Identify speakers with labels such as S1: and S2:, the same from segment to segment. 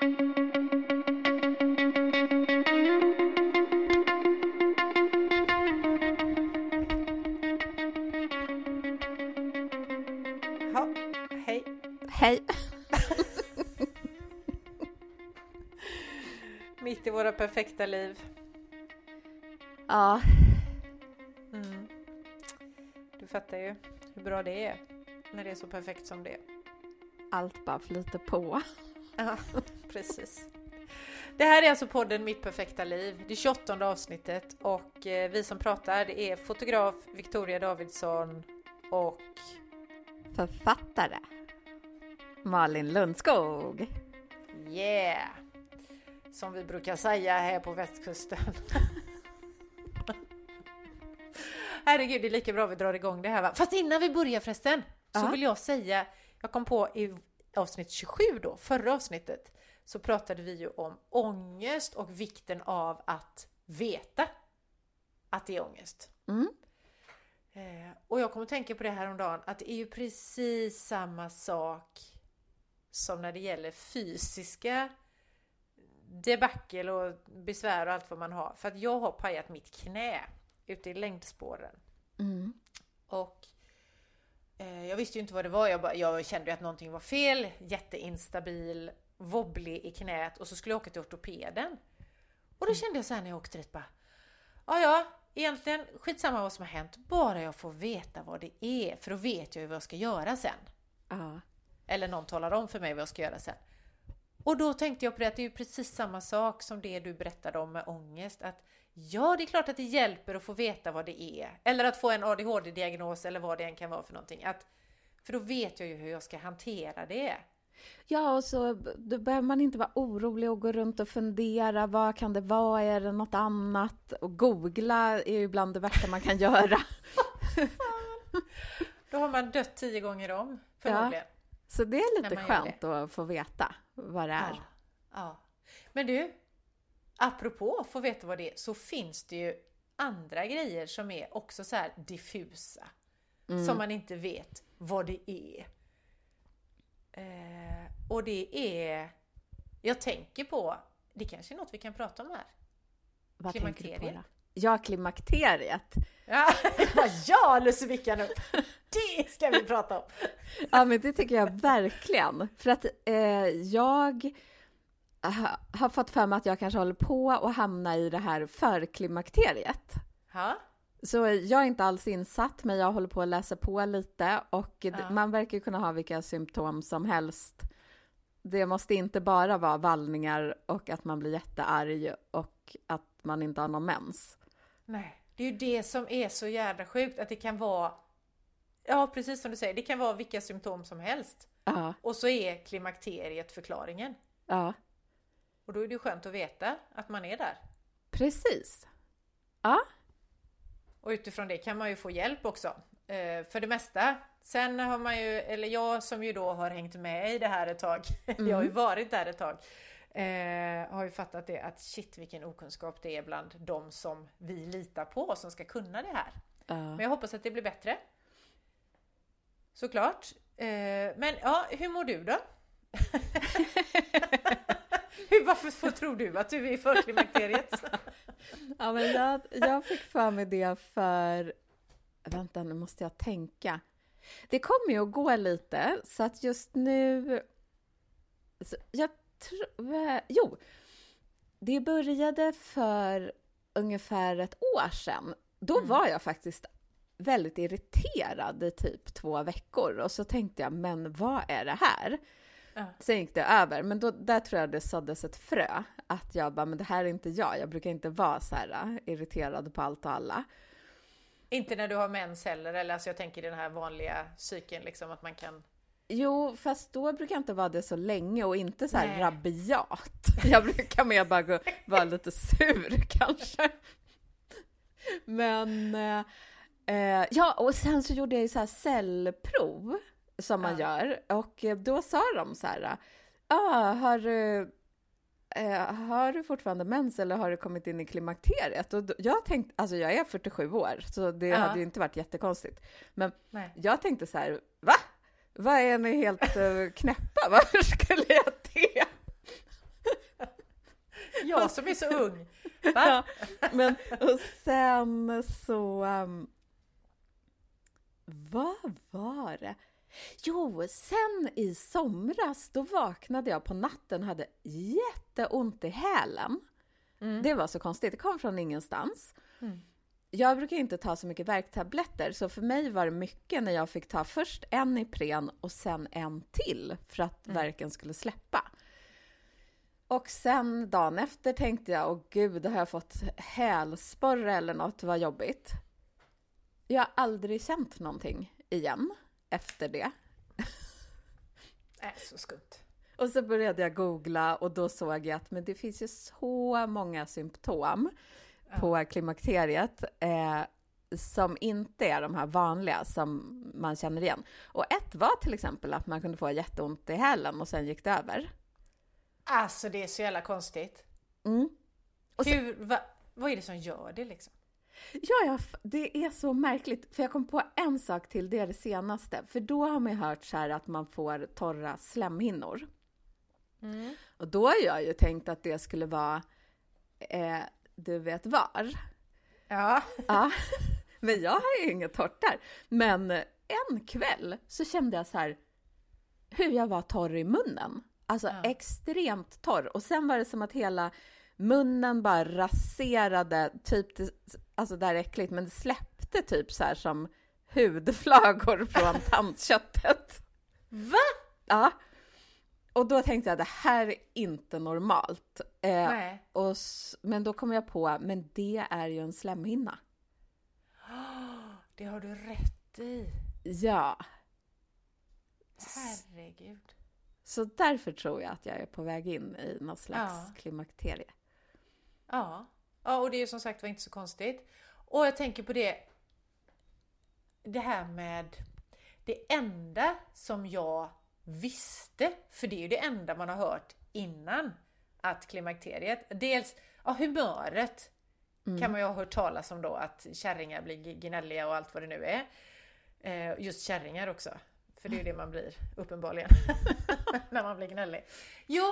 S1: Ja, hej.
S2: Hej!
S1: Mitt i våra perfekta liv.
S2: Ja,
S1: Mm. Du fattar ju hur bra det är när det är så perfekt som det är.
S2: allt bara flyter på.
S1: Ja, precis. Det här är alltså podden Mitt perfekta liv, det 28 avsnittet och eh, vi som pratar det är fotograf Victoria Davidsson och
S2: Författare Malin Lundskog.
S1: yeah! Som vi brukar säga här på västkusten. Herregud, det är lika bra vi drar igång det här va? Fast innan vi börjar förresten så
S2: Ja.
S1: vill jag säga, jag kom på i avsnitt 27 då, förra avsnittet, så pratade vi ju om ångest och vikten av att veta att det är ångest.
S2: Mm.
S1: Eh, och jag kommer att tänka på det här om dagen att det är ju precis samma sak som när det gäller fysiska debacle och besvär och allt vad man har. För att jag har pajat mitt knä ute i längdspåren.
S2: Mm.
S1: Och jag visste ju inte vad det var. Jag, bara, jag kände ju att någonting var fel. Jätteinstabil, wobblig i knät och så skulle jag åka till ortopeden. Och då kände jag så här när jag åkte dit bara. Ja, ja, egentligen skitsamma vad som har hänt. Bara jag får veta vad det är. För då vet jag ju vad jag ska göra sen.
S2: Ja.
S1: Eller någon talar om för mig vad jag ska göra sen. Och då tänkte jag på det att det är ju precis samma sak som det du berättade om med ångest. Att ja, det är klart att det hjälper att få veta vad det är. Eller att få en ADHD-diagnos eller vad det än kan vara för någonting. Att, för då vet jag ju hur jag ska hantera det.
S2: ja, och så då behöver man inte vara orolig och gå runt och fundera. Vad kan det vara? Är det något annat? Och googla är ju ibland det värsta man kan göra.
S1: Då har man dött tio gånger om förmodligen.
S2: Så det är lite skönt att få veta vad det är.
S1: Ja, ja. Men du, apropå få veta vad det är, så finns det ju andra grejer som är också så här diffusa.
S2: Mm.
S1: Som man inte vet vad det är. Eh, och det är, jag tänker på, det kanske är något vi kan prata om här.
S2: Vad tänker du på
S1: klimakteriet.
S2: då? Ja, klimakteriet.
S1: Ja, ja Lucivickan upp! Det ska vi prata om!
S2: Ja, men det tycker jag verkligen. För att eh, jag ha, har fått för mig att jag kanske håller på att hamna i det här förklimakteriet.
S1: Ja,
S2: Så jag är inte alls insatt, men jag håller på att läsa på lite och
S1: Ja.
S2: man verkar kunna ha vilka symptom som helst. Det måste inte bara vara vallningar och att man blir jättearg och att man inte har någon mens.
S1: nej. Det är ju det som är så jävla sjukt, att det kan vara, ja precis som du säger, det kan vara vilka symptom som helst.
S2: Ja,
S1: Och så är klimakteriet förklaringen.
S2: ja,
S1: Och då är det ju skönt att veta att man är där.
S2: precis. Ja,
S1: Och utifrån det kan man ju få hjälp också. Eh, för det mesta. Sen har man ju, eller jag som ju då har hängt med i det här ett tag, jag har ju varit där ett tag, eh, har ju fattat det att shit vilken okunskap det är bland de som vi litar på som ska kunna det här.
S2: ja.
S1: Men jag hoppas att det blir bättre. Såklart. Eh, men ja, hur mår du då? hur, varför tror du att du är i förklimakteriet?
S2: Ja, men jag, jag fick för mig det för... Vänta, nu måste jag tänka. Det kommer ju att gå lite, så att just nu... Så jag tror... Jo, det började för ungefär ett år sedan. Då
S1: Mm.
S2: var jag faktiskt väldigt irriterad i typ två veckor och så tänkte jag, men vad är det här?
S1: Ja.
S2: Sen gick det över, men då, där tror jag det såddes ett frö. Att jag bara, men det här är inte jag. Jag brukar inte vara så här äh, irriterad på allt och alla.
S1: Inte när du har mens heller, eller alltså jag tänker den här vanliga cykeln liksom att man kan...
S2: Jo, fast då brukar jag inte vara det så länge och inte så här
S1: Nej.
S2: rabiat. Jag brukar mer bara gå, vara lite sur kanske. Men eh, eh, ja, och sen så gjorde jag ju så här cellprov som man
S1: Ja.
S2: gör och eh, då sa de så här, ah, har du eh, har du fortfarande mens eller har du kommit in i klimakteriet? Och då, jag tänkte, alltså jag är 47 år, så det
S1: Ja.
S2: hade ju inte varit jättekonstigt. Men
S1: Nej.
S2: jag tänkte så här, va? Vad är ni helt uh, knäppa? Varför skulle jag det?
S1: Jag som är så ung. Va?
S2: Ja, men och sen så... Um, vad var det? Jo, sen i somras då vaknade jag på natten och hade jätteont i hälen.
S1: Mm.
S2: Det var så konstigt, det kom från ingenstans.
S1: Mm.
S2: Jag brukar inte ta så mycket värktabletter så för mig var det mycket när jag fick ta först en Ipren och sen en till för att
S1: Mm.
S2: värken skulle släppa. Och sen dagen efter tänkte jag, åh gud, har jag fått hälsporre eller något, vad jobbigt. Jag har aldrig känt någonting igen efter det.
S1: Äh, så skumt.
S2: Och så började jag googla och då såg jag att men det finns ju så många symptom på klimakteriet eh, som inte är de här vanliga som man känner igen. Och ett var till exempel att man kunde få jätteont i hälen och sen gick det över.
S1: Alltså det är så jävla konstigt.
S2: Mm. Och
S1: Hur, va, vad är det som gör det liksom?
S2: Ja, ja, det är så märkligt. För jag kom på en sak till, det är det senaste. För då har man ju hört så här att man får torra slemhinnor.
S1: Mm.
S2: Och då har jag ju tänkt att det skulle vara, eh, du vet var.
S1: Ja.
S2: Ja, men jag har ju inget torrt där. Men en kväll så kände jag så här hur jag var torr i munnen. Alltså
S1: Ja.
S2: extremt torr. Och sen var det som att hela munnen bara raserade, typ, alltså det här är äckligt, men det släppte typ så här som hudflagor från tandköttet.
S1: Va?
S2: Ja. Och då tänkte jag, det här är inte normalt. Eh, och, men då kom jag på, men det är ju en slemhinna.
S1: Det har du rätt i.
S2: Ja,
S1: Herregud.
S2: så därför tror jag att jag är på väg in i något slags
S1: Ja.
S2: klimakterie.
S1: Ja. Ja, och det är som sagt var inte så konstigt. Och jag tänker på det, det här med det enda som jag visste, för det är ju det enda man har hört innan att klimakteriet, dels ja, humöret kan man ju ha hört talas om då att kärringar blir gnälliga och allt vad det nu är. Eh, just kärringar också, för det är ju det man blir uppenbarligen när man blir gnällig. Jo,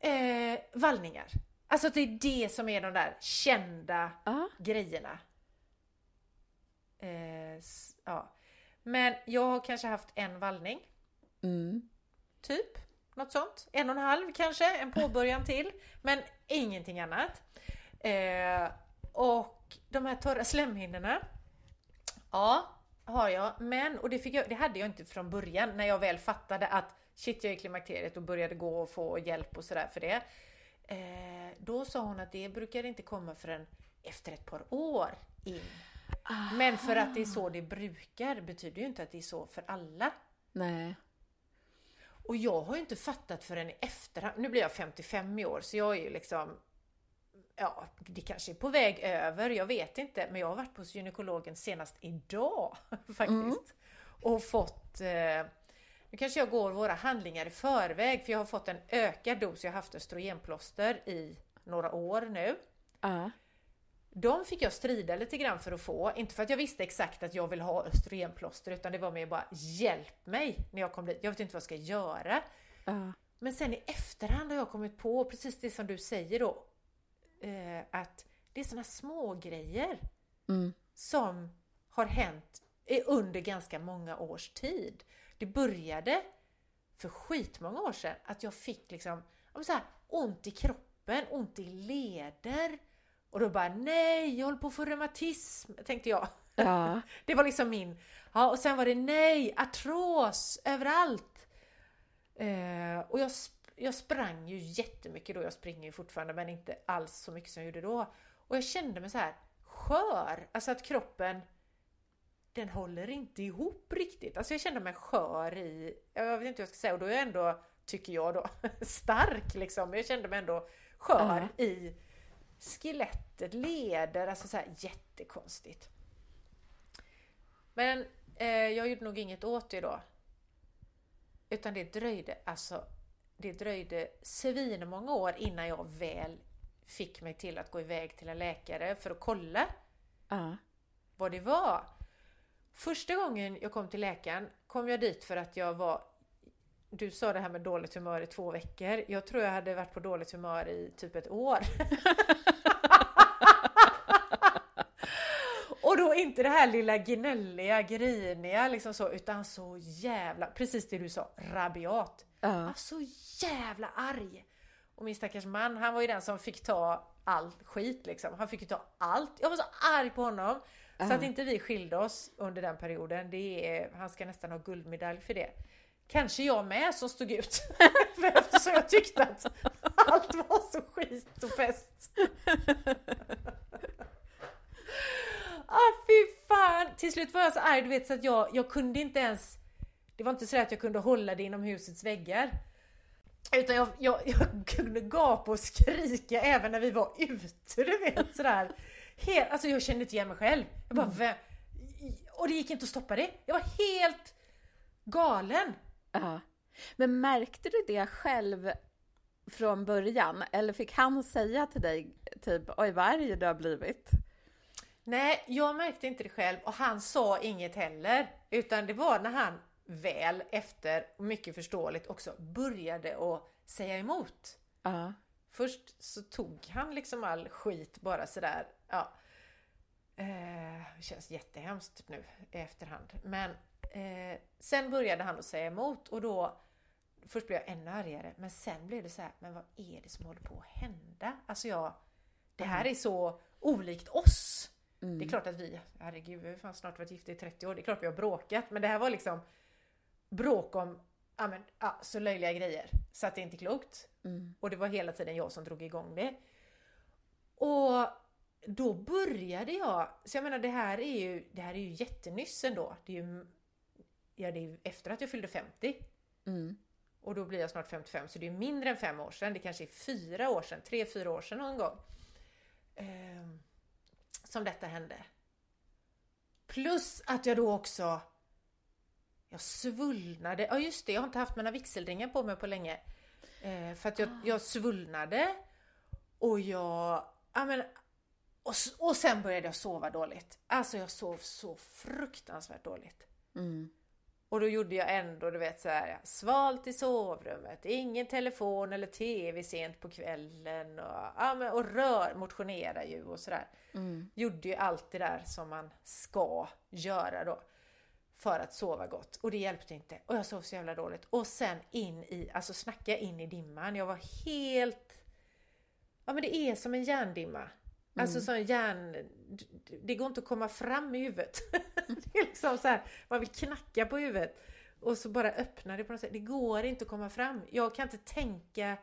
S1: eh, vallningar. Alltså det är det som är de där kända
S2: Ja,
S1: grejerna. Eh, ja. Men jag har kanske haft en vallning,
S2: mm.
S1: typ. Något sånt. En och en halv kanske, en påbörjan till. Men ingenting annat. Eh, och de här torra slemhinnorna. Ja, har jag. Men, och det, jag, det hade jag inte från början när jag väl fattade att shit, jag är i klimakteriet och började gå och få hjälp och sådär för det. Eh, då sa hon att det brukar inte komma förrän efter ett par år in. Men för att det är så det brukar betyder ju inte att det är så för alla.
S2: nej.
S1: Och jag har ju inte fattat förrän i efterhand. Nu blir jag 55 i år så jag är ju liksom Ja, det kanske är på väg över, jag vet inte. Men jag har varit på gynekologen senast idag faktiskt. Och fått eh, Nu kanske jag går våra handlingar i förväg för jag har fått en ökad dos. Jag har haft östrogenplåster i några år nu.
S2: Ja.
S1: De fick jag strida lite grann för att få, inte för att jag visste exakt att jag vill ha östrogenplåster utan det var mer bara hjälp mig när jag kom dit. Jag vet inte vad jag ska göra.
S2: Ja.
S1: Men sen i efterhand har jag kommit på precis det som du säger då. Eh, att det är såna små grejer
S2: Mm.
S1: som har hänt under ganska många års tid. Det började för skitmånga år sedan att jag fick liksom så här, ont i kroppen, ont i leder. Och då bara nej, jag håller på att få reumatism, tänkte jag.
S2: Ja.
S1: Det var liksom min... Ja, och sen var det nej, artros överallt. Eh, och jag, sp- jag sprang ju jättemycket då, jag springer ju fortfarande men inte alls så mycket som jag gjorde då. Och jag kände mig så här skör, alltså att kroppen den håller inte ihop riktigt. Alltså jag kände mig skör i, jag vet inte vad jag ska säga, och då är jag ändå, tycker jag då, stark liksom. Jag kände mig ändå skör i skelettet, leder, alltså så här jättekonstigt. Men eh, jag gjorde nog inget åt det då. Utan det dröjde alltså, det dröjde svinmånga år innan jag väl fick mig till att gå iväg till en läkare för att kolla
S2: Ja.
S1: vad det var. Första gången jag kom till läkaren kom jag dit för att jag var du sa det här med dåligt humör i två veckor. Jag tror jag hade varit på dåligt humör i typ ett år. Och då inte det här lilla gnälliga, griniga liksom så, utan så jävla, precis det du sa, rabiat.
S2: Ja.
S1: Så jävla arg! Och min stackars man, han var ju den som fick ta all skit liksom. Han fick ju ta allt. Jag var så arg på honom. Så att inte vi skilde oss under den perioden, det är, han ska nästan ha guldmedalj för det. Kanske jag med som stod ut. för eftersom jag tyckte att allt var så skit och pest. ah fy fan! Till slut var jag så arg du vet så att jag, jag kunde inte ens Det var inte så att jag kunde hålla det inom husets väggar. Utan jag, jag, jag kunde gapa och skrika även när vi var ute du vet sådär. Helt, alltså jag kände inte igen mig själv. Jag bara, vem? Och det gick inte att stoppa det. Jag var helt galen.
S2: Ja. Men märkte du det själv från början? Eller fick han säga till dig typ oj vad arg du har blivit?
S1: Nej, jag märkte inte det själv och han sa inget heller. Utan det var när han väl efter, mycket förståeligt också, började att säga emot.
S2: Ja.
S1: Först så tog han liksom all skit bara sådär. Ja. Eh, det känns jättehemskt nu i efterhand. Men eh, sen började han att säga emot och då Först blev jag ännu argare men sen blev det så här, men vad är det som håller på att hända? Alltså jag Det här är så olikt oss. Det är klart att vi, herregud, vi har snart varit gifta i 30 år. Det är klart vi har bråkat men det här var liksom bråk om ja, men, ja, så löjliga grejer så att det inte är klokt.
S2: Mm.
S1: Och det var hela tiden jag som drog igång det. Och då började jag, så jag menar det här är ju, det här är ju jättenyss ändå. Det är ju, ja, det är ju efter att jag fyllde 50.
S2: Mm.
S1: Och då blir jag snart 55 så det är mindre än fem år sedan. Det kanske är fyra år sedan, tre, fyra år sedan någon gång. ehm, som detta hände. Plus att jag då också jag svullnade. Ja just det, jag har inte haft mina vigselringar på mig på länge. Eh, för att jag, jag svullnade och jag... Ja, men, och, och sen började jag sova dåligt. Alltså jag sov så fruktansvärt dåligt.
S2: Mm.
S1: Och då gjorde jag ändå, du vet så här, svalt i sovrummet, ingen telefon eller TV sent på kvällen och, ja, men, och rör, motionera ju och sådär.
S2: Mm.
S1: Gjorde ju allt det där som man ska göra då. För att sova gott. Och det hjälpte inte. Och jag sov så jävla dåligt. Och sen in i, alltså snacka in i dimman. Jag var helt... Ja men det är som en hjärndimma. Alltså som hjärn... Det går inte att komma fram i huvudet. det är liksom så här, man vill knacka på huvudet. Och så bara öppna det på något sätt. Det går inte att komma fram. Jag kan inte tänka...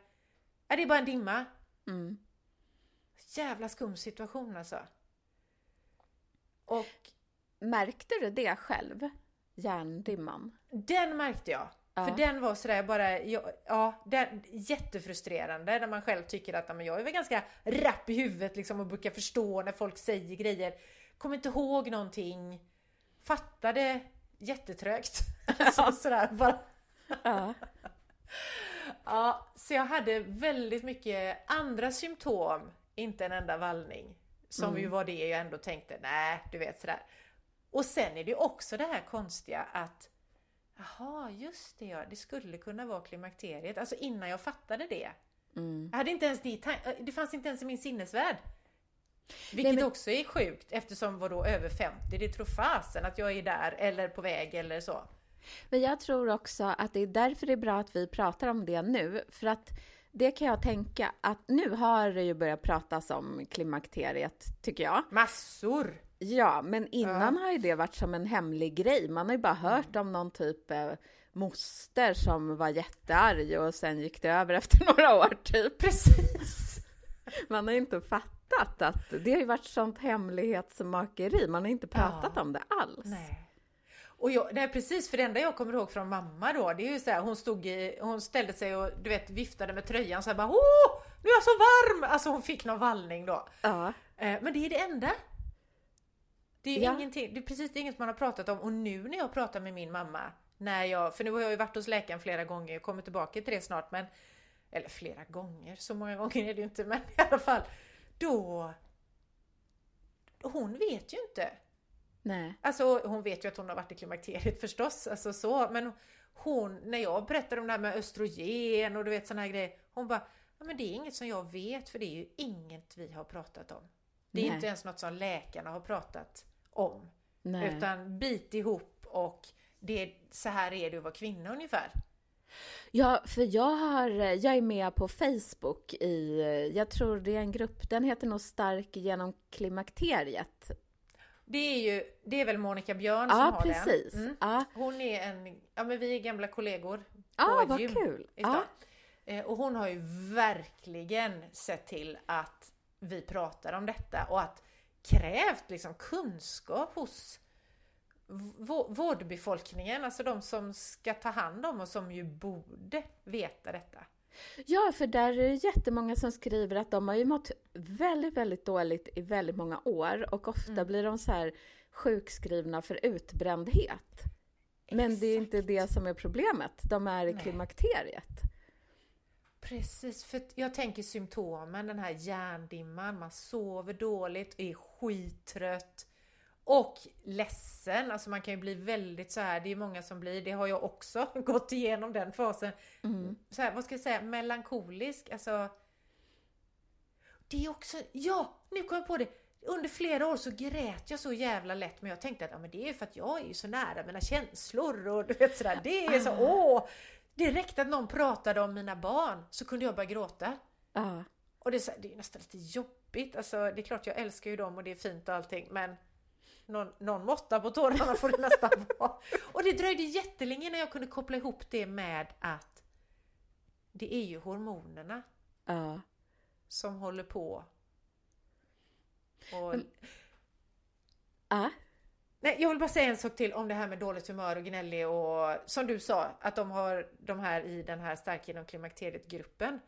S1: Ja, det är bara en dimma.
S2: Mm.
S1: Jävla skum situation alltså. Och
S2: Märkte du det själv? Hjärndimman?
S1: den märkte jag.
S2: Ja.
S1: För den var sådär bara, ja, ja den, jättefrustrerande när man själv tycker att ja, men jag är väl ganska rapp i huvudet liksom och brukar förstå när folk säger grejer. Kommer inte ihåg någonting. Fattade jättetrögt. Alltså, sådär, bara.
S2: Ja.
S1: Ja, så jag hade väldigt mycket andra symptom, inte en enda vallning. Som ju var det jag ändå tänkte, nej du vet sådär. Och sen är det också det här konstiga att Jaha, just det ja, det skulle kunna vara klimakteriet. Alltså innan jag fattade det.
S2: Mm.
S1: Jag hade inte ens det, tan- det fanns inte ens i min sinnesvärld. Vilket
S2: Nej, men-
S1: också är sjukt eftersom vadå över 50, det tror fasen att jag är där eller på väg eller så.
S2: Men jag tror också att det är därför det är bra att vi pratar om det nu. För att det kan jag tänka att nu har det ju börjat pratas om klimakteriet, tycker jag.
S1: Massor!
S2: Ja, men innan har ju det varit som en hemlig grej. Man har ju bara hört
S1: Mm.
S2: om någon typ eh, moster som var jättearg och sen gick det över efter några år typ.
S1: Precis!
S2: Man har ju inte fattat att det har ju varit sånt hemlighetsmakeri. Man har inte pratat
S1: Ja.
S2: om det alls.
S1: Nej. Och jag, nej precis, för det enda jag kommer ihåg från mamma då, det är ju så här, hon stod i, hon ställde sig och du vet viftade med tröjan så här bara Åh! Nu är jag så varm! Alltså hon fick någon vallning då.
S2: Ja.
S1: Eh, men det är det enda. Det är
S2: Ja.
S1: ingenting, det är precis det är inget man har pratat om och nu när jag pratar med min mamma, när jag, för nu har jag ju varit hos läkaren flera gånger, jag kommer tillbaka till det snart men, eller flera gånger, så många gånger är det ju inte men i alla fall, då, hon vet ju inte.
S2: Nej.
S1: Alltså hon vet ju att hon har varit i klimakteriet förstås, alltså så, men hon, när jag berättade om det här med östrogen och du vet sådana här grejer, hon bara, ja men det är inget som jag vet för det är ju inget vi har pratat om. Det är
S2: Nej.
S1: inte ens något som läkarna har pratat om.
S2: Nej.
S1: Utan bit ihop och det, så här är det att vara kvinna ungefär.
S2: Ja, för jag, har, jag är med på Facebook i, jag tror det är en grupp, den heter nog Stark genom klimakteriet.
S1: Det är ju, det är väl Monica Björn som
S2: Ja,
S1: har
S2: precis.
S1: den. Mm.
S2: Ja,
S1: Hon är en, ja men vi är gamla kollegor ett
S2: vad
S1: gym
S2: kul!
S1: i stan.
S2: Ja.
S1: Eh, Och hon har ju verkligen sett till att vi pratar om detta och att krävt liksom kunskap hos vå- vårdbefolkningen, alltså de som ska ta hand om och som ju borde veta detta.
S2: ja, för där är det jättemånga som skriver att de har ju mått väldigt, väldigt dåligt i väldigt många år och ofta
S1: Mm.
S2: blir de så här sjukskrivna för utbrändhet. Men det är inte det som är problemet, de är i klimakteriet.
S1: Precis, för jag tänker symptomen, den här hjärndimman, man sover dåligt, är skittrött och ledsen. Alltså man kan ju bli väldigt så här, det är många som blir, det har jag också gått igenom den fasen.
S2: Mm.
S1: Så här, vad ska jag säga, melankolisk, alltså. Det är också, ja, nu kom jag på det. Under flera år så grät jag så jävla lätt men jag tänkte att ja, men det är ju för att jag är ju så nära mina känslor och du vet sådär. Det är så,
S2: Ah.
S1: åh! Räckte att någon pratade om mina barn så kunde jag börja gråta.
S2: Ja.
S1: Och det är, så det är nästan lite jobbigt. Alltså, det är klart jag älskar ju dem och det är fint och allting men någon, någon måtta på tårarna får det nästan vara. Och det dröjde jättelänge när jag kunde koppla ihop det med att det är ju hormonerna
S2: ja.
S1: som håller på. Och...
S2: Ja.
S1: Nej, jag vill bara säga en sak till om det här med dåligt humör och gnällig och som du sa att de har de här i den här Stark genom klimakteriet-gruppen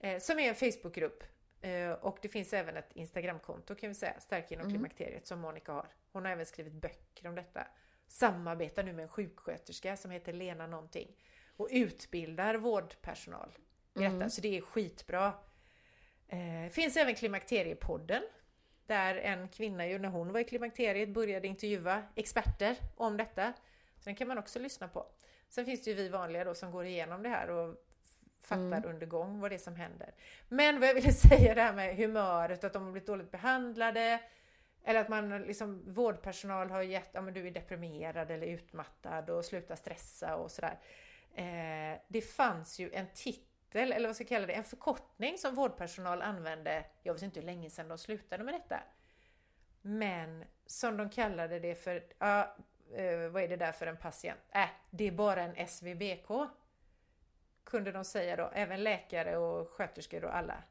S1: eh, som är en Facebookgrupp eh, och det finns även ett Instagramkonto kan vi säga, Stark genom
S2: Mm.
S1: klimakteriet som Monica har. Hon har även skrivit böcker om detta. Samarbetar nu med en sjuksköterska som heter Lena någonting och utbildar vårdpersonal i detta,
S2: Mm.
S1: så det är skitbra. Eh, finns även Klimakteriepodden där en kvinna ju när hon var i klimakteriet började intervjua experter om detta. Så den kan man också lyssna på. Sen finns det ju vi vanliga då som går igenom det här och fattar
S2: Mm.
S1: under gång vad det är som händer. Men vad jag ville säga det här med humöret, att de har blivit dåligt behandlade. Eller att man liksom, vårdpersonal har gett, ja men du är deprimerad eller utmattad och sluta stressa och sådär. Eh, det fanns ju en titel, eller vad ska jag kalla det, en förkortning som vårdpersonal använde, jag vet inte hur länge sedan de slutade med detta. Men som de kallade det för, ja, eh, vad är det där för en patient? Äh, det är bara en SVBK. Kunde de säga då, även läkare och sköterskor och alla.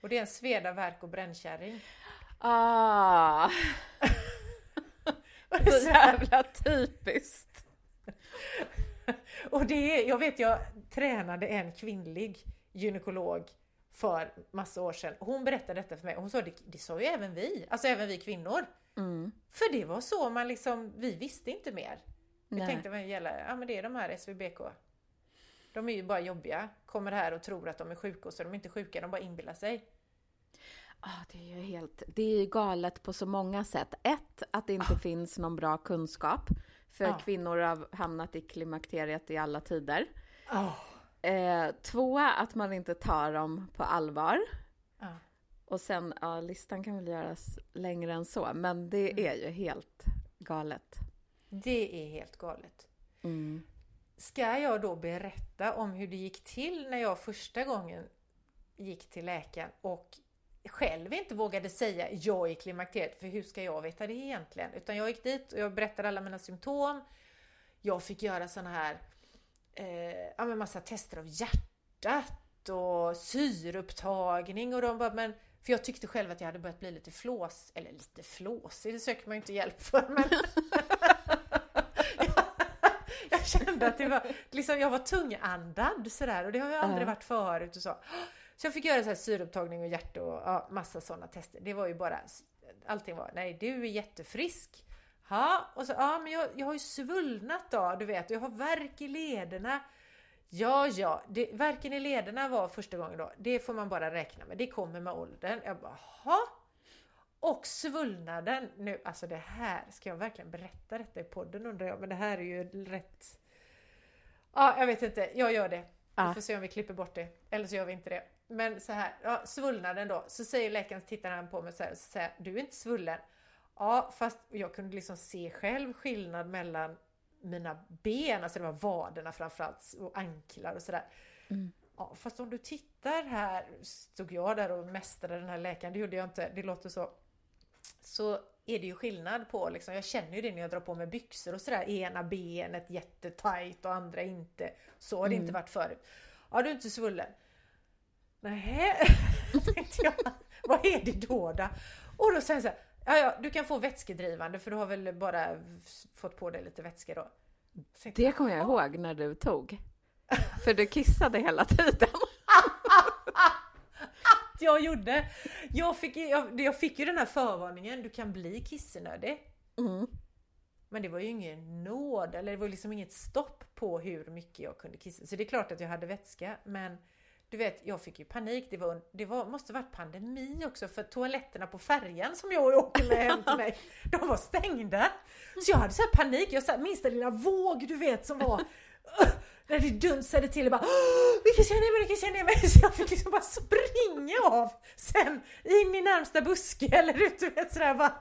S1: Och det är en sveda, värk och brännkärring.
S2: Ah, så jävla typiskt.
S1: Och det är, jag vet jag tränade en kvinnlig gynekolog för massa år sedan. Hon berättade detta för mig och hon sa det, det sa ju även vi, alltså även vi kvinnor.
S2: Mm.
S1: För det var så man liksom, vi visste inte mer. Vi tänkte vad gäller, ja men det är de här SVBK. De är ju bara jobbiga, kommer här och tror att de är sjuka och så är de inte sjuka, de bara inbillar sig.
S2: Ah, det är ju helt, det är ju galet på så många sätt. Ett, att det inte finns någon bra kunskap. För
S1: Ja.
S2: kvinnor har hamnat i klimakteriet i alla tider.
S1: Oh.
S2: Eh, två, att man inte tar dem på allvar.
S1: Ja.
S2: Och sen, ja, listan kan väl göras längre än så, men det
S1: Mm.
S2: är ju helt galet.
S1: Det är helt galet.
S2: Mm.
S1: Ska jag då berätta om hur det gick till när jag första gången gick till läkaren och själv inte vågade säga jag är i klimakteriet, för hur ska jag veta det egentligen? Utan jag gick dit och jag berättade alla mina symptom. Jag fick göra såna här, eh, ja men massa tester av hjärtat och syreupptagning och de bara, men för jag tyckte själv att jag hade börjat bli lite flås, eller lite flåsig, det söker man ju inte hjälp för, men jag kände att det var, liksom, jag var tungandad sådär och det har jag aldrig varit förut och så. Så jag fick göra så här syreupptagning och hjärt och ja, massa sådana tester. Det var ju bara, allting var, nej du är jättefrisk. Ja, och så, ja men jag, jag har ju svullnat då, du vet, jag har värk i lederna. Ja, ja, det, värken i lederna var första gången då, det får man bara räkna med, det kommer med åldern. Jag bara, ha? Och svullnaden nu, alltså det här, ska jag verkligen berätta detta i podden undrar jag, men det här är ju rätt... Ja, jag vet inte. Jag gör det. Vi får se om vi klipper bort det. Eller så gör vi inte det. Men så här, ja, svullnaden då. Så säger läkaren, tittar han på mig så här, så säger du är inte svullen. Ja, fast jag kunde liksom se själv skillnad mellan mina ben, alltså det var vaderna framförallt och anklar och sådär.
S2: Mm.
S1: Ja, fast om du tittar här, stod jag där och mästrade den här läkaren, det gjorde jag inte, det låter så. Så är det ju skillnad på, liksom, jag känner ju det när jag drar på mig byxor och sådär, ena benet jättetajt och andra inte. Så har det
S2: Mm.
S1: inte varit förut. Ja, du är inte svullen. Nej, tänkte jag. Vad är det då då? Och då säger han så här, ja, ja, du kan få vätskedrivande för du har väl bara fått på dig lite vätska då. Tänkte
S2: Det kommer jag ihåg när du tog. För du kissade hela tiden.
S1: att jag gjorde. Jag fick, jag, jag fick ju den här förvarningen, du kan bli kissnödig.
S2: Mm.
S1: Men det var ju ingen nåd, eller det var liksom inget stopp på hur mycket jag kunde kissa. Så det är klart att jag hade vätska, men du vet, jag fick ju panik. Det, var, det var, måste varit pandemi också, för toaletterna på färjan som jag åker med hem till mig, de var stängda. Så jag hade så panik, jag satt minsta lilla våg du vet som var när det dunsade till och bara "Åh, vi kan känna mig, vi kan känna mig. Så jag fick liksom bara springa av sen in i närmsta buske eller ut, du vet sådär bara.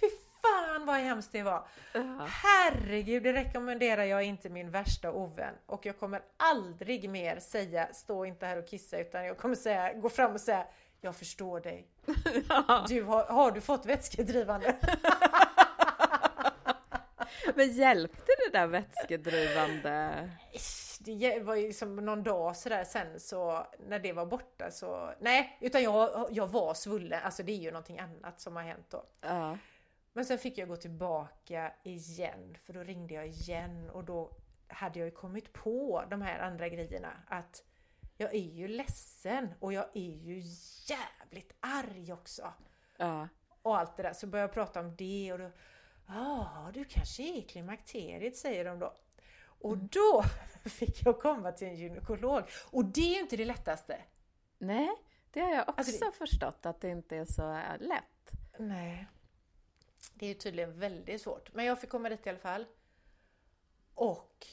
S1: Fy fan vad hemskt det var.
S2: Ja.
S1: Herregud, det rekommenderar jag inte min värsta ovän. Och jag kommer aldrig mer säga stå inte här och kissa utan jag kommer säga, gå fram och säga jag förstår dig. Du har, har du fått vätskedrivande?
S2: Men hjälpte det där vätskedrivande?
S1: Det var ju som någon dag sådär sen så när det var borta så nej, utan jag, jag var svullen. Alltså det är ju någonting annat som har hänt då.
S2: Ja.
S1: Men sen fick jag gå tillbaka igen för då ringde jag igen och då hade jag ju kommit på de här andra grejerna att jag är ju ledsen och jag är ju jävligt arg också.
S2: Ja.
S1: Och allt det där. Så började jag prata om det och då Ja, du kanske är klimakteriet säger de då. Och då fick jag komma till en gynekolog. Och det är ju inte det lättaste.
S2: Nej, det har jag också
S1: Alltså
S2: förstått att det inte är så lätt.
S1: Nej. Det är ju tydligen väldigt svårt. Men jag fick komma dit i alla fall. Och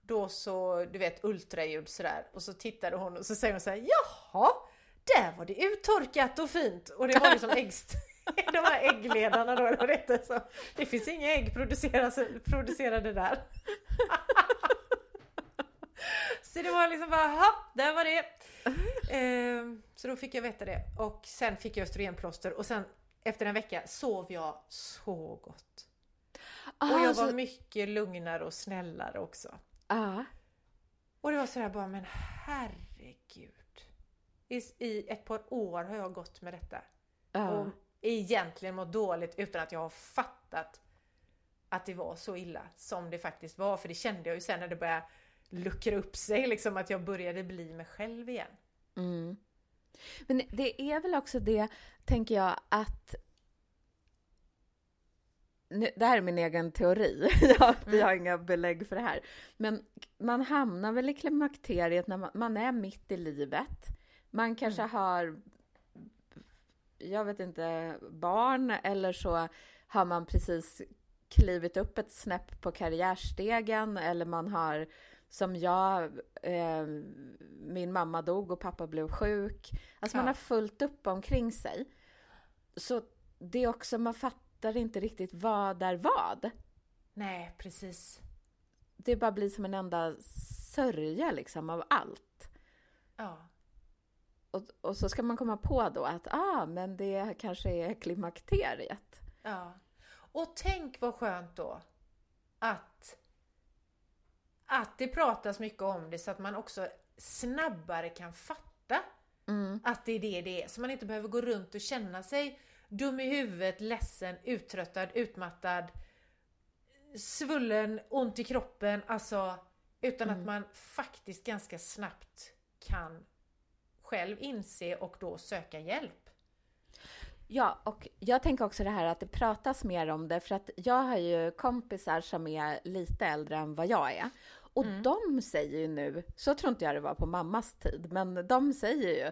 S1: då så, du vet ultraljud sådär. Och så tittade hon och så säger hon så här, jaha, där var det uttorkat och fint. Och det var liksom äggst. De här äggledarna då, eller det. Så det finns inga ägg producerade, producerade där. Så det var liksom bara, ha, där var det. Ehm, så då fick jag veta det. Och sen fick jag östrogenplåster och sen efter en vecka sov jag så gott. Och jag
S2: Ah,
S1: var
S2: så-
S1: mycket lugnare och snällare också.
S2: Ja.
S1: Och det var sådär bara, men herregud. I, I ett par år har jag gått med detta.
S2: Ja.
S1: Och egentligen mått dåligt utan att jag har fattat att det var så illa som det faktiskt var. För det kände jag ju sen när det började luckra upp sig, liksom att jag började bli mig själv igen.
S2: Mm. Men det är väl också det, tänker jag, att nu, det här är min egen teori, jag, vi har inga belägg för det här. Men man hamnar väl i klimakteriet när man, man är mitt i livet. Man kanske har, jag vet inte, barn eller så har man precis klivit upp ett snäpp på karriärstegen eller man har som jag, eh, min mamma dog och pappa blev sjuk. Alltså man
S1: Ja.
S2: har fullt upp omkring sig. Så det är också, man fattar inte riktigt vad är vad.
S1: Nej, precis.
S2: Det bara blir som en enda sörja liksom av allt.
S1: Ja.
S2: Och, och så ska man komma på då att ah, men det kanske är klimakteriet.
S1: Ja. Och tänk vad skönt då att, att det pratas mycket om det så att man också snabbare kan fatta
S2: Mm.
S1: att det är det det är. Så man inte behöver gå runt och känna sig dum i huvudet, ledsen, uttröttad, utmattad, svullen, ont i kroppen, alltså utan att man faktiskt ganska snabbt kan själv inse och då söka hjälp.
S2: Ja, och jag tänker också det här att det pratas mer om det, för att jag har ju kompisar som är lite äldre än vad jag är. Och de säger ju nu, så tror inte jag det var på mammas tid, men de säger ju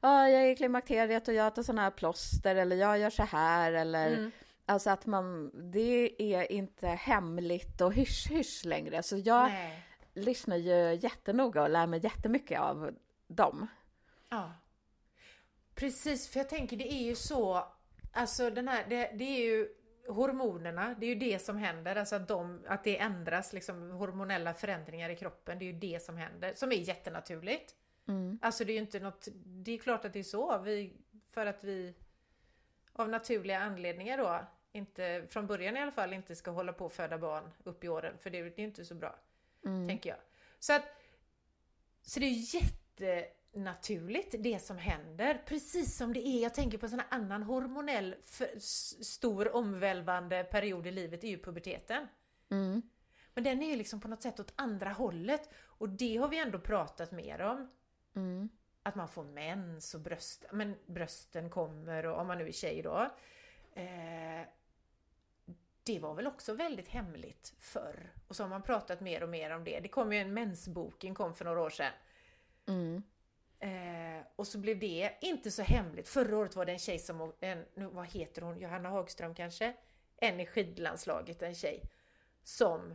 S2: Ja, jag är i klimakteriet och jag tar sådana här plåster eller jag gör så här eller Alltså att man, det är inte hemligt och hysch-hysch längre. Så jag,
S1: Nej.
S2: lyssnar ju jättenoga och lär mig jättemycket av dem.
S1: Ja. Precis, för jag tänker det är ju så, alltså den här, det, det är ju hormonerna, det är ju det som händer, alltså att, de, att det ändras, liksom hormonella förändringar i kroppen, det är ju det som händer, som är jättenaturligt.
S2: Mm.
S1: Alltså det är ju inte något, det är klart att det är så, vi, för att vi av naturliga anledningar då, inte, från början i alla fall, inte ska hålla på att föda barn upp i åren, för det, det är ju inte så bra,
S2: Mm.
S1: tänker jag. Så att, så det är jättenaturligt det som händer, precis som det är, jag tänker på en sån annan hormonell för, stor omvälvande period i livet, är ju puberteten.
S2: Mm.
S1: Men den är ju liksom på något sätt åt andra hållet, och det har vi ändå pratat mer om.
S2: Mm.
S1: att man får mens och bröst, men brösten kommer och om man nu är tjej då. Eh, det var väl också väldigt hemligt förr. Och så har man pratat mer och mer om det. Det kom ju en mensboken kom för några år sedan.
S2: Mm.
S1: Eh, och så blev det inte så hemligt. Förra året var det en tjej som, en, nu, vad heter hon, Johanna Hagström kanske? En i skidlandslaget, en tjej. Som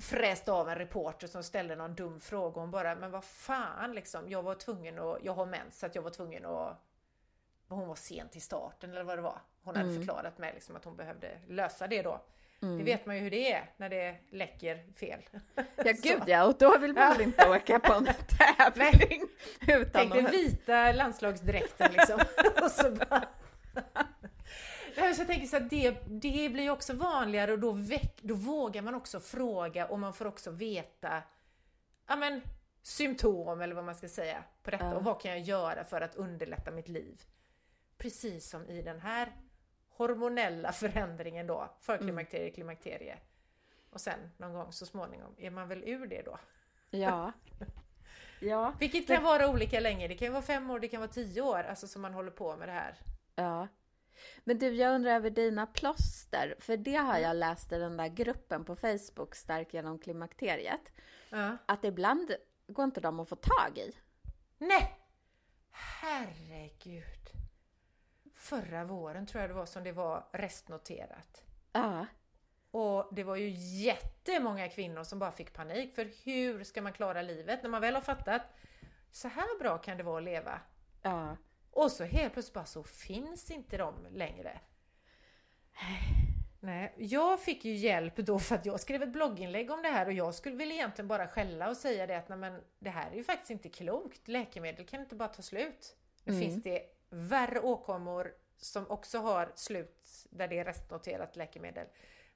S1: fräste av en reporter som ställde någon dum fråga. Hon bara, men vad fan liksom. Jag var tvungen att, jag har mens så att jag var tvungen att hon var sen till starten eller vad det var. Hon hade
S2: Mm.
S1: förklarat mig liksom att hon behövde lösa det då.
S2: Mm.
S1: Det vet man ju hur det är när det läcker fel.
S2: Ja, gud ja, och då vill man väl inte åka på en tävling utan
S1: Tänk den vita landslagsdräkten liksom. och så bara... Nej, så jag tänker så att det, det blir ju också vanligare och då, väck, då vågar man också fråga och man får också veta ja, men, symptom eller vad man ska säga på detta
S2: Ja.
S1: och vad kan jag göra för att underlätta mitt liv. Precis som i den här hormonella förändringen då, förklimakterie, klimakterie. Och sen någon gång så småningom är man väl ur det då.
S2: Ja. Ja.
S1: Vilket kan vara olika länge. Det kan vara fem år, det kan vara tio år, alltså som man håller på med det här.
S2: Ja. Men du, jag undrar över dina plåster, för det har jag läst i den där gruppen på Facebook, Stark genom klimakteriet,
S1: Ja.
S2: att ibland går inte de att få tag i.
S1: Nej! Herregud. Förra våren tror jag det var som det var restnoterat.
S2: Ja.
S1: Och det var ju jättemånga kvinnor som bara fick panik för hur ska man klara livet när man väl har fattat så här bra kan det vara att leva.
S2: Ja.
S1: Och så helt plötsligt bara så finns inte de längre. Nej, jag fick ju hjälp då för att jag skrev ett blogginlägg om det här och jag skulle väl egentligen bara skälla och säga det att nej men det här är ju faktiskt inte klokt. Läkemedel kan inte bara ta slut. Nu
S2: Mm.
S1: finns det värre åkommor som också har slut där det är restnoterat läkemedel.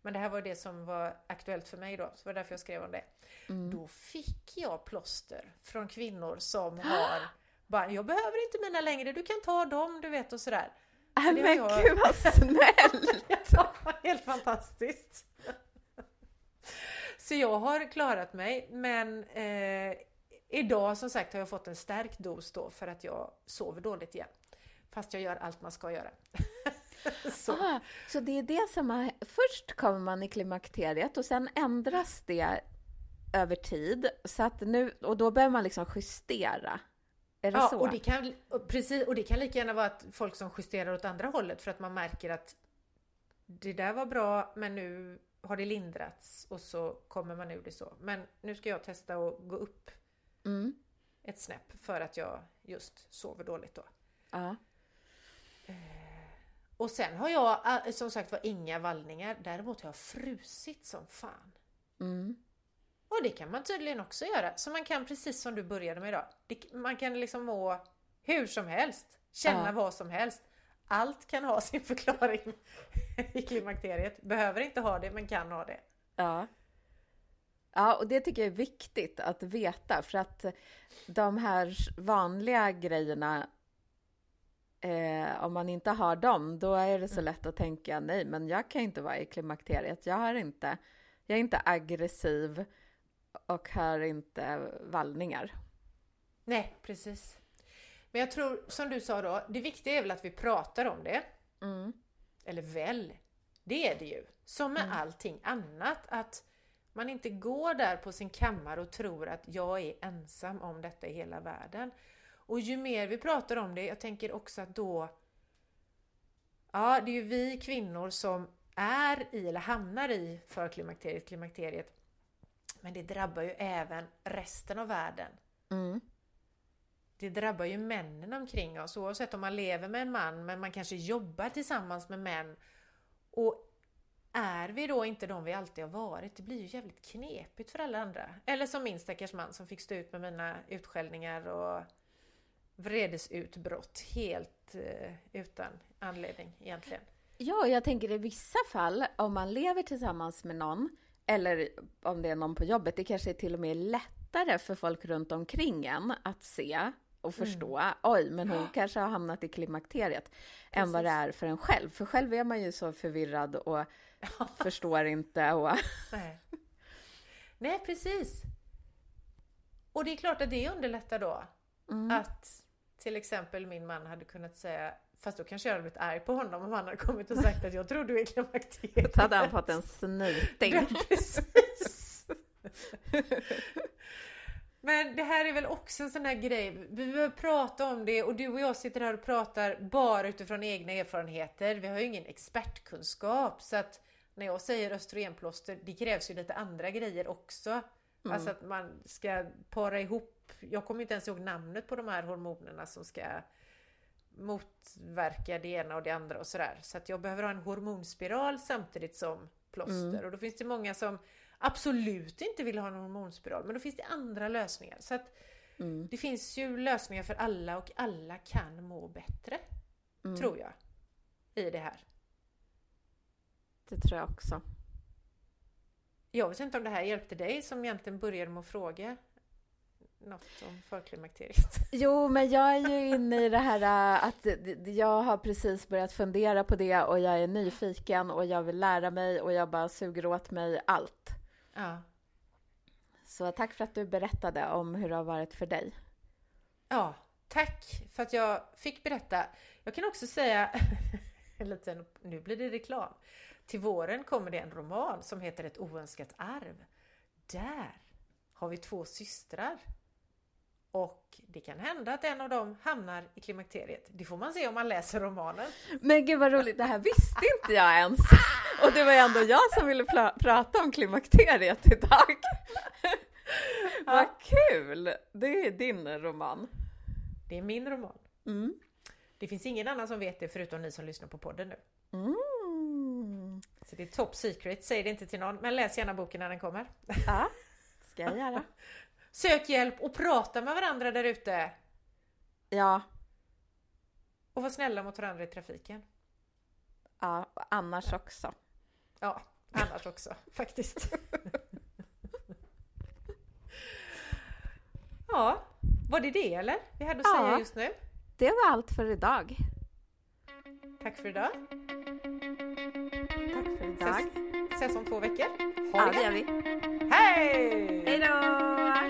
S1: Men det här var det som var aktuellt för mig då, så det var därför jag skrev om det.
S2: Mm.
S1: Då fick jag plåster från kvinnor som har bara, jag behöver inte mina längre, du kan ta dem, du vet och sådär.
S2: Äh,
S1: det
S2: men
S1: jag-
S2: gud vad snällt!
S1: Ja, helt fantastiskt! Så jag har klarat mig, men eh, idag som sagt har jag fått en stärkt dos då för att jag sover dåligt igen. Fast jag gör allt man ska göra. Så.
S2: Ah, så det är det som har... Först kommer man i klimakteriet och sen ändras det över tid. Så att nu, och då behöver man liksom justera. Är det
S1: Ja,
S2: så?
S1: och det, kan, och precis, och det kan lika gärna vara att folk som justerar åt andra hållet för att man märker att det där var bra men nu har det lindrats och så kommer man ur det så. Men nu ska jag testa att gå upp
S2: Mm.
S1: ett snäpp för att jag just sover dåligt då.
S2: Ja.
S1: Och sen har jag äh, som sagt var inga vallningar, däremot har jag frusit som fan.
S2: Mm.
S1: Och det kan man tydligen också göra. Så man kan precis som du började med idag. Man kan liksom må hur som helst. Känna
S2: Ja.
S1: vad som helst. Allt kan ha sin förklaring i klimakteriet. Behöver inte ha det, men kan ha det.
S2: Ja. Ja, och det tycker jag är viktigt att veta för att de här vanliga grejerna, eh, om man inte har dem, då är det så lätt att tänka nej, men jag kan inte vara i klimakteriet. Jag har inte, jag är inte aggressiv och har inte vallningar.
S1: Nej, precis. Men jag tror, som du sa då, det viktiga är väl att vi pratar om det.
S2: Mm.
S1: Eller väl, det är det ju. Som med allting annat, att man inte går där på sin kammare och tror att jag är ensam om detta i hela världen. Och ju mer vi pratar om det, jag tänker också att då... Ja, det är ju vi kvinnor som är i, eller hamnar i förklimakteriet, klimakteriet. Men det drabbar ju även resten av världen.
S2: Mm.
S1: Det drabbar ju männen omkring oss oavsett om man lever med en man men man kanske jobbar tillsammans med män. Och är vi då inte de vi alltid har varit, det blir ju jävligt knepigt för alla andra. Eller som min stackars man som fick stå ut med mina utskällningar och vredesutbrott helt eh, utan anledning egentligen.
S2: Ja, jag tänker i vissa fall om man lever tillsammans med någon eller om det är någon på jobbet, det kanske är till och med lättare för folk runt omkring en att se och förstå, mm. oj, men hon kanske har hamnat i klimakteriet, Precis. än vad det är för en själv. För själv är man ju så förvirrad och förstår inte och...
S1: Nej. Nej, precis. Och det är klart att det underlättar då. Mm. Att till exempel min man hade kunnat säga Fast då kanske jag hade blivit arg på honom om han hade kommit och sagt att jag tror du är klimakteriet.
S2: Då hade han fått en snyting.
S1: Precis. Men det här är väl också en sån här grej, vi behöver prata om det och du och jag sitter här och pratar bara utifrån egna erfarenheter. Vi har ju ingen expertkunskap så att när jag säger östrogenplåster, det krävs ju lite andra grejer också. Mm. Alltså att man ska para ihop, jag kommer inte ens ihåg namnet på de här hormonerna som ska motverka det ena och det andra och sådär. Så att jag behöver ha en hormonspiral samtidigt som plåster. Mm. Och då finns det många som absolut inte vill ha en hormonspiral, men då finns det andra lösningar. Så att mm. det finns ju lösningar för alla och alla kan må bättre. Mm. Tror jag. I det här.
S2: Det tror jag också.
S1: Jag vet inte om det här hjälpte dig som egentligen började med att fråga något om förklimakteriet?
S2: Jo, men jag är ju inne i det här äh, att jag har precis börjat fundera på det och jag är nyfiken och jag vill lära mig och jag bara suger åt mig allt.
S1: Ja.
S2: Så tack för att du berättade om hur det har varit för dig.
S1: Ja, tack för att jag fick berätta. Jag kan också säga, lite, nu blir det reklam. Till våren kommer det en roman som heter Ett oönskat arv. Där har vi två systrar och det kan hända att en av dem hamnar i klimakteriet. Det får man se om man läser romanen.
S2: Men gud vad roligt, det här visste inte jag ens. Och det var ändå jag som ville prata om klimakteriet idag. Vad kul! Det är din roman.
S1: Det är min roman.
S2: Mm.
S1: Det finns ingen annan som vet det förutom ni som lyssnar på podden nu.
S2: Mm.
S1: Så det är top secret, säg det inte till någon, men läs gärna boken när den kommer.
S2: Ja, ska jag göra.
S1: Sök hjälp och prata med varandra där ute.
S2: Ja.
S1: Och var snälla mot varandra i trafiken.
S2: Ja, annars också.
S1: Ja, annars också faktiskt. ja, var det det eller? Vi hade att ja, säga just nu.
S2: Det var allt för idag.
S1: Tack för idag.
S2: Tack för idag.
S1: Ses, ses om två veckor.
S2: Ha ja, det gör vi. Hej! Hej då!